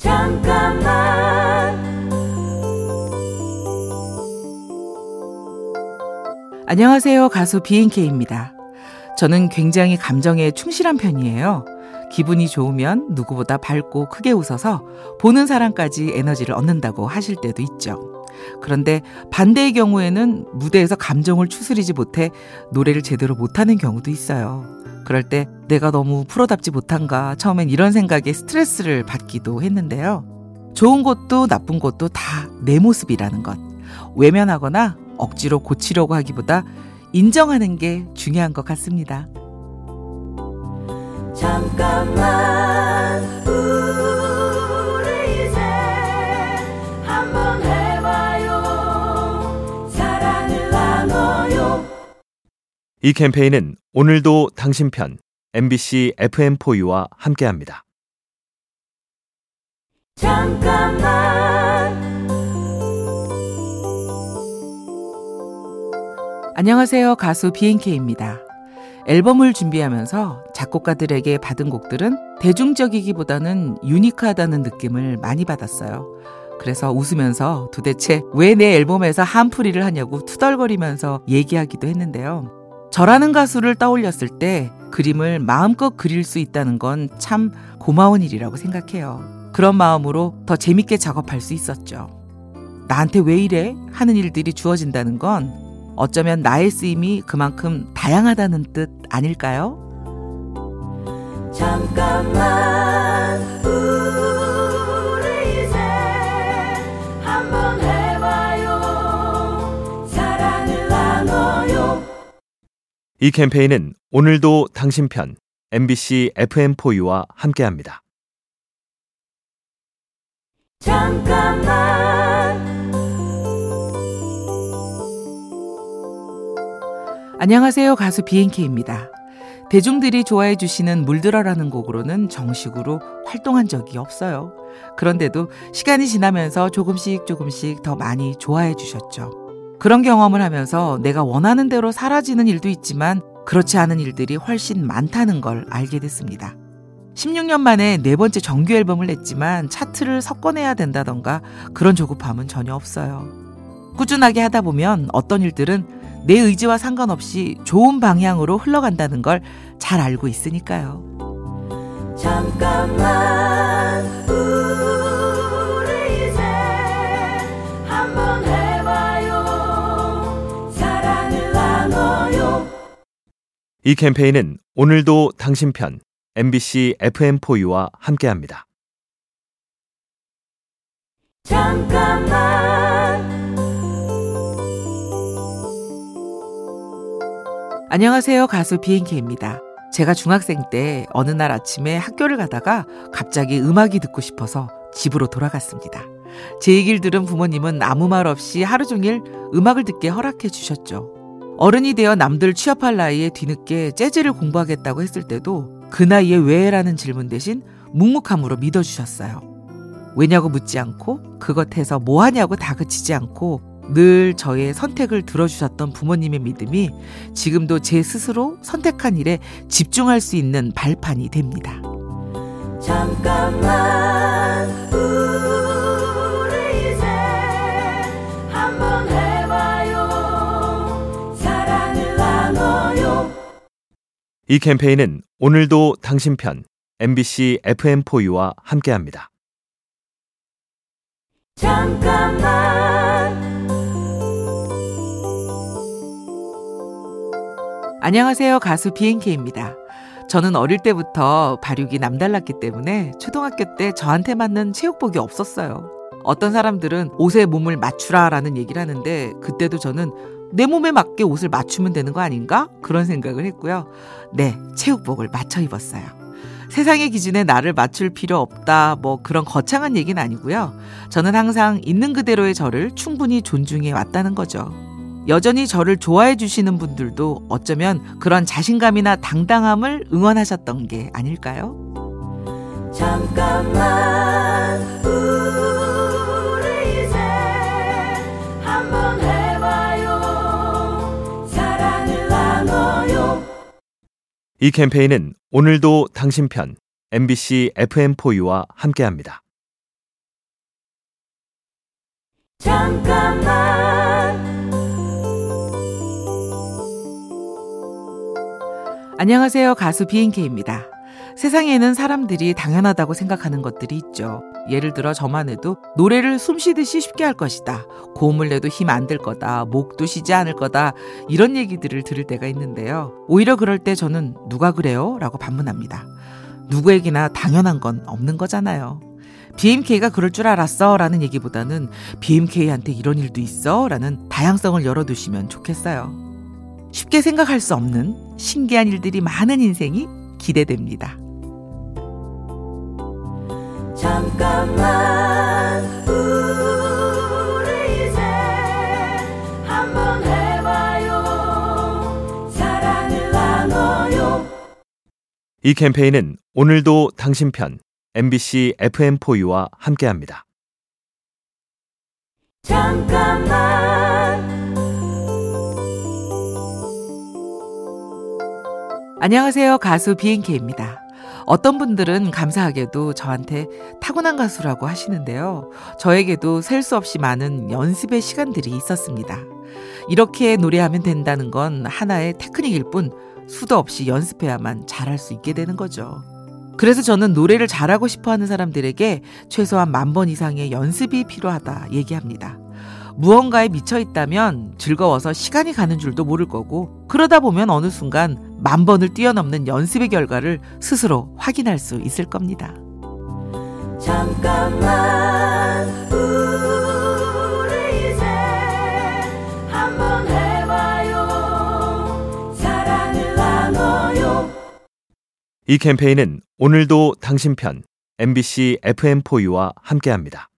잠깐만 안녕하세요. 가수 BNK입니다. 저는 굉장히 감정에 충실한 편이에요. 기분이 좋으면 누구보다 밝고 크게 웃어서 보는 사람까지 에너지를 얻는다고 하실 때도 있죠. 그런데 반대의 경우에는 무대에서 감정을 추스리지 못해 노래를 제대로 못하는 경우도 있어요. 그럴 때 내가 너무 프로답지 못한가 처음엔 이런 생각에 스트레스를 받기도 했는데요. 좋은 것도 나쁜 것도 다 내 모습이라는 것. 외면하거나 억지로 고치려고 하기보다 인정하는 게 중요한 것 같습니다. 잠깐만 이 캠페인은 오늘도 당신 편 MBC FM4U와 함께합니다. 잠깐만 안녕하세요. 가수 BNK입니다. 앨범을 준비하면서 작곡가들에게 받은 곡들은 대중적이기보다는 유니크하다는 느낌을 많이 받았어요. 그래서 웃으면서 도대체 왜 내 앨범에서 한풀이를 하냐고 투덜거리면서 얘기하기도 했는데요. 저라는 가수를 떠올렸을 때 그림을 마음껏 그릴 수 있다는 건 참 고마운 일이라고 생각해요. 그런 마음으로 더 재밌게 작업할 수 있었죠. 나한테 왜 이래? 하는 일들이 주어진다는 건 어쩌면 나의 쓰임이 그만큼 다양하다는 뜻 아닐까요? 잠깐만 이 캠페인은 오늘도 당신 편 MBC FM4U와 함께합니다. 잠깐만 안녕하세요. 가수 BNK입니다. 대중들이 좋아해 주시는 물들어라는 곡으로는 정식으로 활동한 적이 없어요. 그런데도 시간이 지나면서 조금씩 조금씩 더 많이 좋아해 주셨죠. 그런 경험을 하면서 내가 원하는 대로 사라지는 일도 있지만 그렇지 않은 일들이 훨씬 많다는 걸 알게 됐습니다. 16년 만에 네 번째 정규 앨범을 냈지만 차트를 섞어내야 된다던가 그런 조급함은 전혀 없어요. 꾸준하게 하다 보면 어떤 일들은 내 의지와 상관없이 좋은 방향으로 흘러간다는 걸 잘 알고 있으니까요. 잠깐만 이 캠페인은 오늘도 당신 편 MBC FM4U와 함께합니다. 잠깐만 안녕하세요. 가수 BNK입니다. 제가 중학생 때 어느 날 아침에 학교를 가다가 갑자기 음악이 듣고 싶어서 집으로 돌아갔습니다. 제 얘기를 들은 부모님은 아무 말 없이 하루 종일 음악을 듣게 허락해 주셨죠. 어른이 되어 남들 취업할 나이에 뒤늦게 재즈를 공부하겠다고 했을 때도 그 나이에 왜라는 질문 대신 묵묵함으로 믿어주셨어요. 왜냐고 묻지 않고 그것해서 뭐하냐고 다그치지 않고 늘 저의 선택을 들어주셨던 부모님의 믿음이 지금도 제 스스로 선택한 일에 집중할 수 있는 발판이 됩니다. 잠깐만 이 캠페인은 오늘도 당신 편 MBC FM4U와 함께합니다. 잠깐만 안녕하세요. 가수 BNK입니다. 저는 어릴 때부터 발육이 남달랐기 때문에 초등학교 때 저한테 맞는 체육복이 없었어요. 어떤 사람들은 옷에 몸을 맞추라라는 얘기를 하는데 그때도 저는 내 몸에 맞게 옷을 맞추면 되는 거 아닌가? 그런 생각을 했고요. 네, 체육복을 맞춰 입었어요. 세상의 기준에 나를 맞출 필요 없다, 뭐 그런 거창한 얘기는 아니고요. 저는 항상 있는 그대로의 저를 충분히 존중해 왔다는 거죠. 여전히 저를 좋아해 주시는 분들도 어쩌면 그런 자신감이나 당당함을 응원하셨던 게 아닐까요? 잠깐만 이 캠페인은 오늘도 당신 편 MBC FM4U와 함께합니다. 잠깐만 안녕하세요. 가수 비행케입니다. 세상에는 사람들이 당연하다고 생각하는 것들이 있죠. 예를 들어 저만 해도 노래를 숨 쉬듯이 쉽게 할 것이다. 고음을 내도 힘 안 들 거다. 목도 쉬지 않을 거다. 이런 얘기들을 들을 때가 있는데요. 오히려 그럴 때 저는 누가 그래요? 라고 반문합니다. 누구에게나 당연한 건 없는 거잖아요. BMK가 그럴 줄 알았어 라는 얘기보다는 BMK한테 이런 일도 있어 라는 다양성을 열어두시면 좋겠어요. 쉽게 생각할 수 없는 신기한 일들이 많은 인생이 기대됩니다. 잠깐만 우리 이제 한번 해봐요 사랑을 나눠요 이 캠페인은 오늘도 당신 편 MBC FM4U와 함께합니다. 잠깐만 안녕하세요. 가수 비인케입니다. 어떤 분들은 감사하게도 저한테 타고난 가수라고 하시는데요. 저에게도 셀 수 없이 많은 연습의 시간들이 있었습니다. 이렇게 노래하면 된다는 건 하나의 테크닉일 뿐 수도 없이 연습해야만 잘할 수 있게 되는 거죠. 그래서 저는 노래를 잘하고 싶어 하는 사람들에게 최소한 만 번 이상의 연습이 필요하다 얘기합니다. 무언가에 미쳐 있다면 즐거워서 시간이 가는 줄도 모를 거고 그러다 보면 어느 순간 만 번을 뛰어넘는 연습의 결과를 스스로 확인할 수 있을 겁니다. 잠깐만 우리 이제 한번 해봐요 사랑을 나눠요 이 캠페인은 오늘도 당신 편 MBC FM4U와 함께합니다.